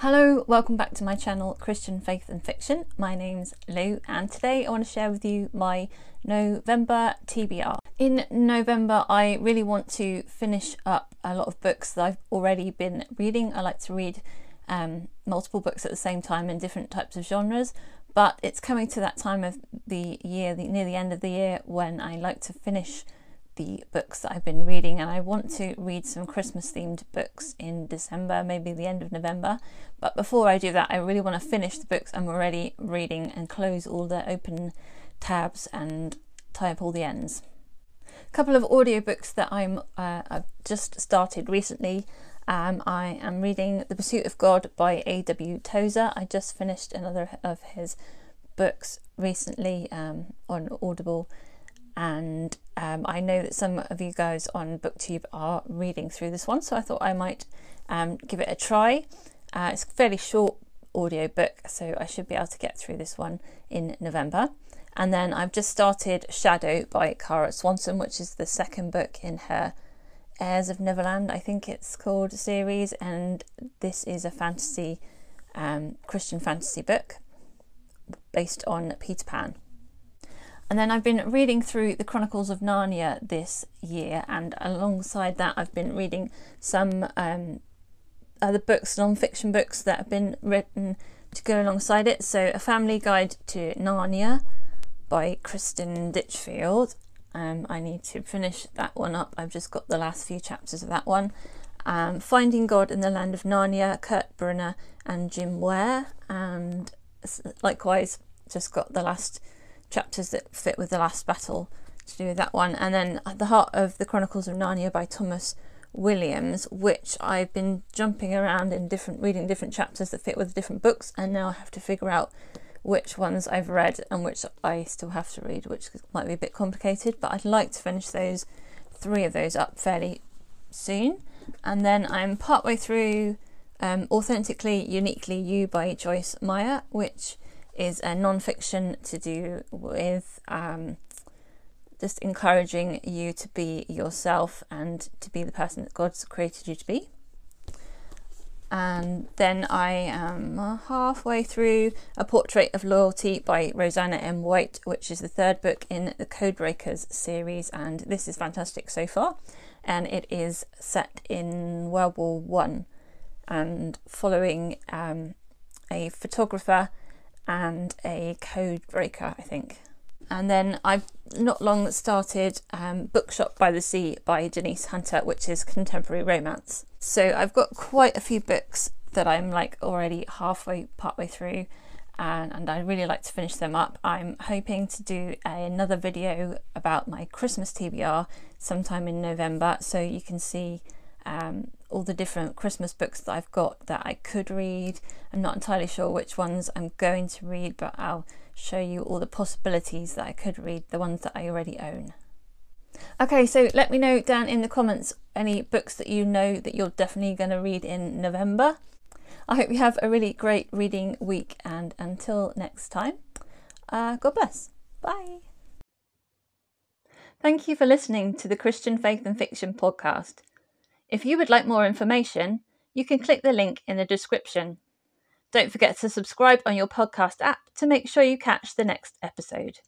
Hello, welcome back to my channel Christian Faith and Fiction. My name's Lou, and today I want to share with you my November TBR. In November, I really want to finish up a lot of books that I've already been reading. I like to read um, multiple books at the same time in different types of genres. But it's coming to that time of the year, the, near the end of the year, when I like to finish the books that I've been reading, and I want to read some Christmas themed books in December, maybe the end of November. But before I do that, I really want to finish the books I'm already reading and close all the open tabs and tie up all the ends. A couple of audiobooks that I'm uh, I've just started recently. Um, I am reading The Pursuit of God by A.W. Tozer. I just finished another of his books recently um, on Audible, and um, I know that some of you guys on BookTube are reading through this one, so I thought I might um, give it a try. Uh, it's a fairly short audio book, so I should be able to get through this one in November. And then I've just started Shadow by Kara Swanson, which is the second book in her Heirs of Neverland, I think it's called series, and this is a fantasy, um, Christian fantasy book based on Peter Pan. And then I've been reading through the Chronicles of Narnia this year, and alongside that, I've been reading some um, other books, non fiction books that have been written to go alongside it. So, A Family Guide to Narnia by Christin Ditchfield, um, I need to finish that one up. I've just got the last few chapters of that one. Um, Finding God in the Land of Narnia, Kurt Bruner and Jim Ware, and likewise just got the last chapters that fit with the last battle to do with that one. And then the heart of the Chronicles of Narnia by Thomas Williams, which I've been jumping around in different reading different chapters that fit with different books, and now I have to figure out which ones I've read and which I still have to read, which might be a bit complicated, but I'd like to finish those three of those up fairly soon. And then I'm partway through um, Authentically, Uniquely You by Joyce Meyer, which is a non fiction to do with um, just encouraging you to be yourself and to be the person that God's created you to be and then I am halfway through A Portrait of Loyalty by Roseanna M. White, which is the third book in the Codebreakers series, and this is fantastic so far. And it is set in World War One, and following um, a photographer and a code breaker, I think. And then I've not long started um, Bookshop by the Sea by Denise Hunter, which is contemporary romance. So I've got quite a few books that I'm like already halfway, partway through, and, and I really like to finish them up. I'm hoping to do another video about my Christmas TBR sometime in November, so you can see um, all the different Christmas books that I've got that I could read. I'm not entirely sure which ones I'm going to read, but I'll show you all the possibilities that I could read, the ones that I already own. Okay, so let me know down in the comments any books that you know that you're definitely going to read in November. I hope you have a really great reading week, and until next time, uh, God bless. Bye. Thank you for listening to the Christian Faith and Fiction podcast. If you would like more information, you can click the link in the description. Don't forget to subscribe on your podcast app to make sure you catch the next episode.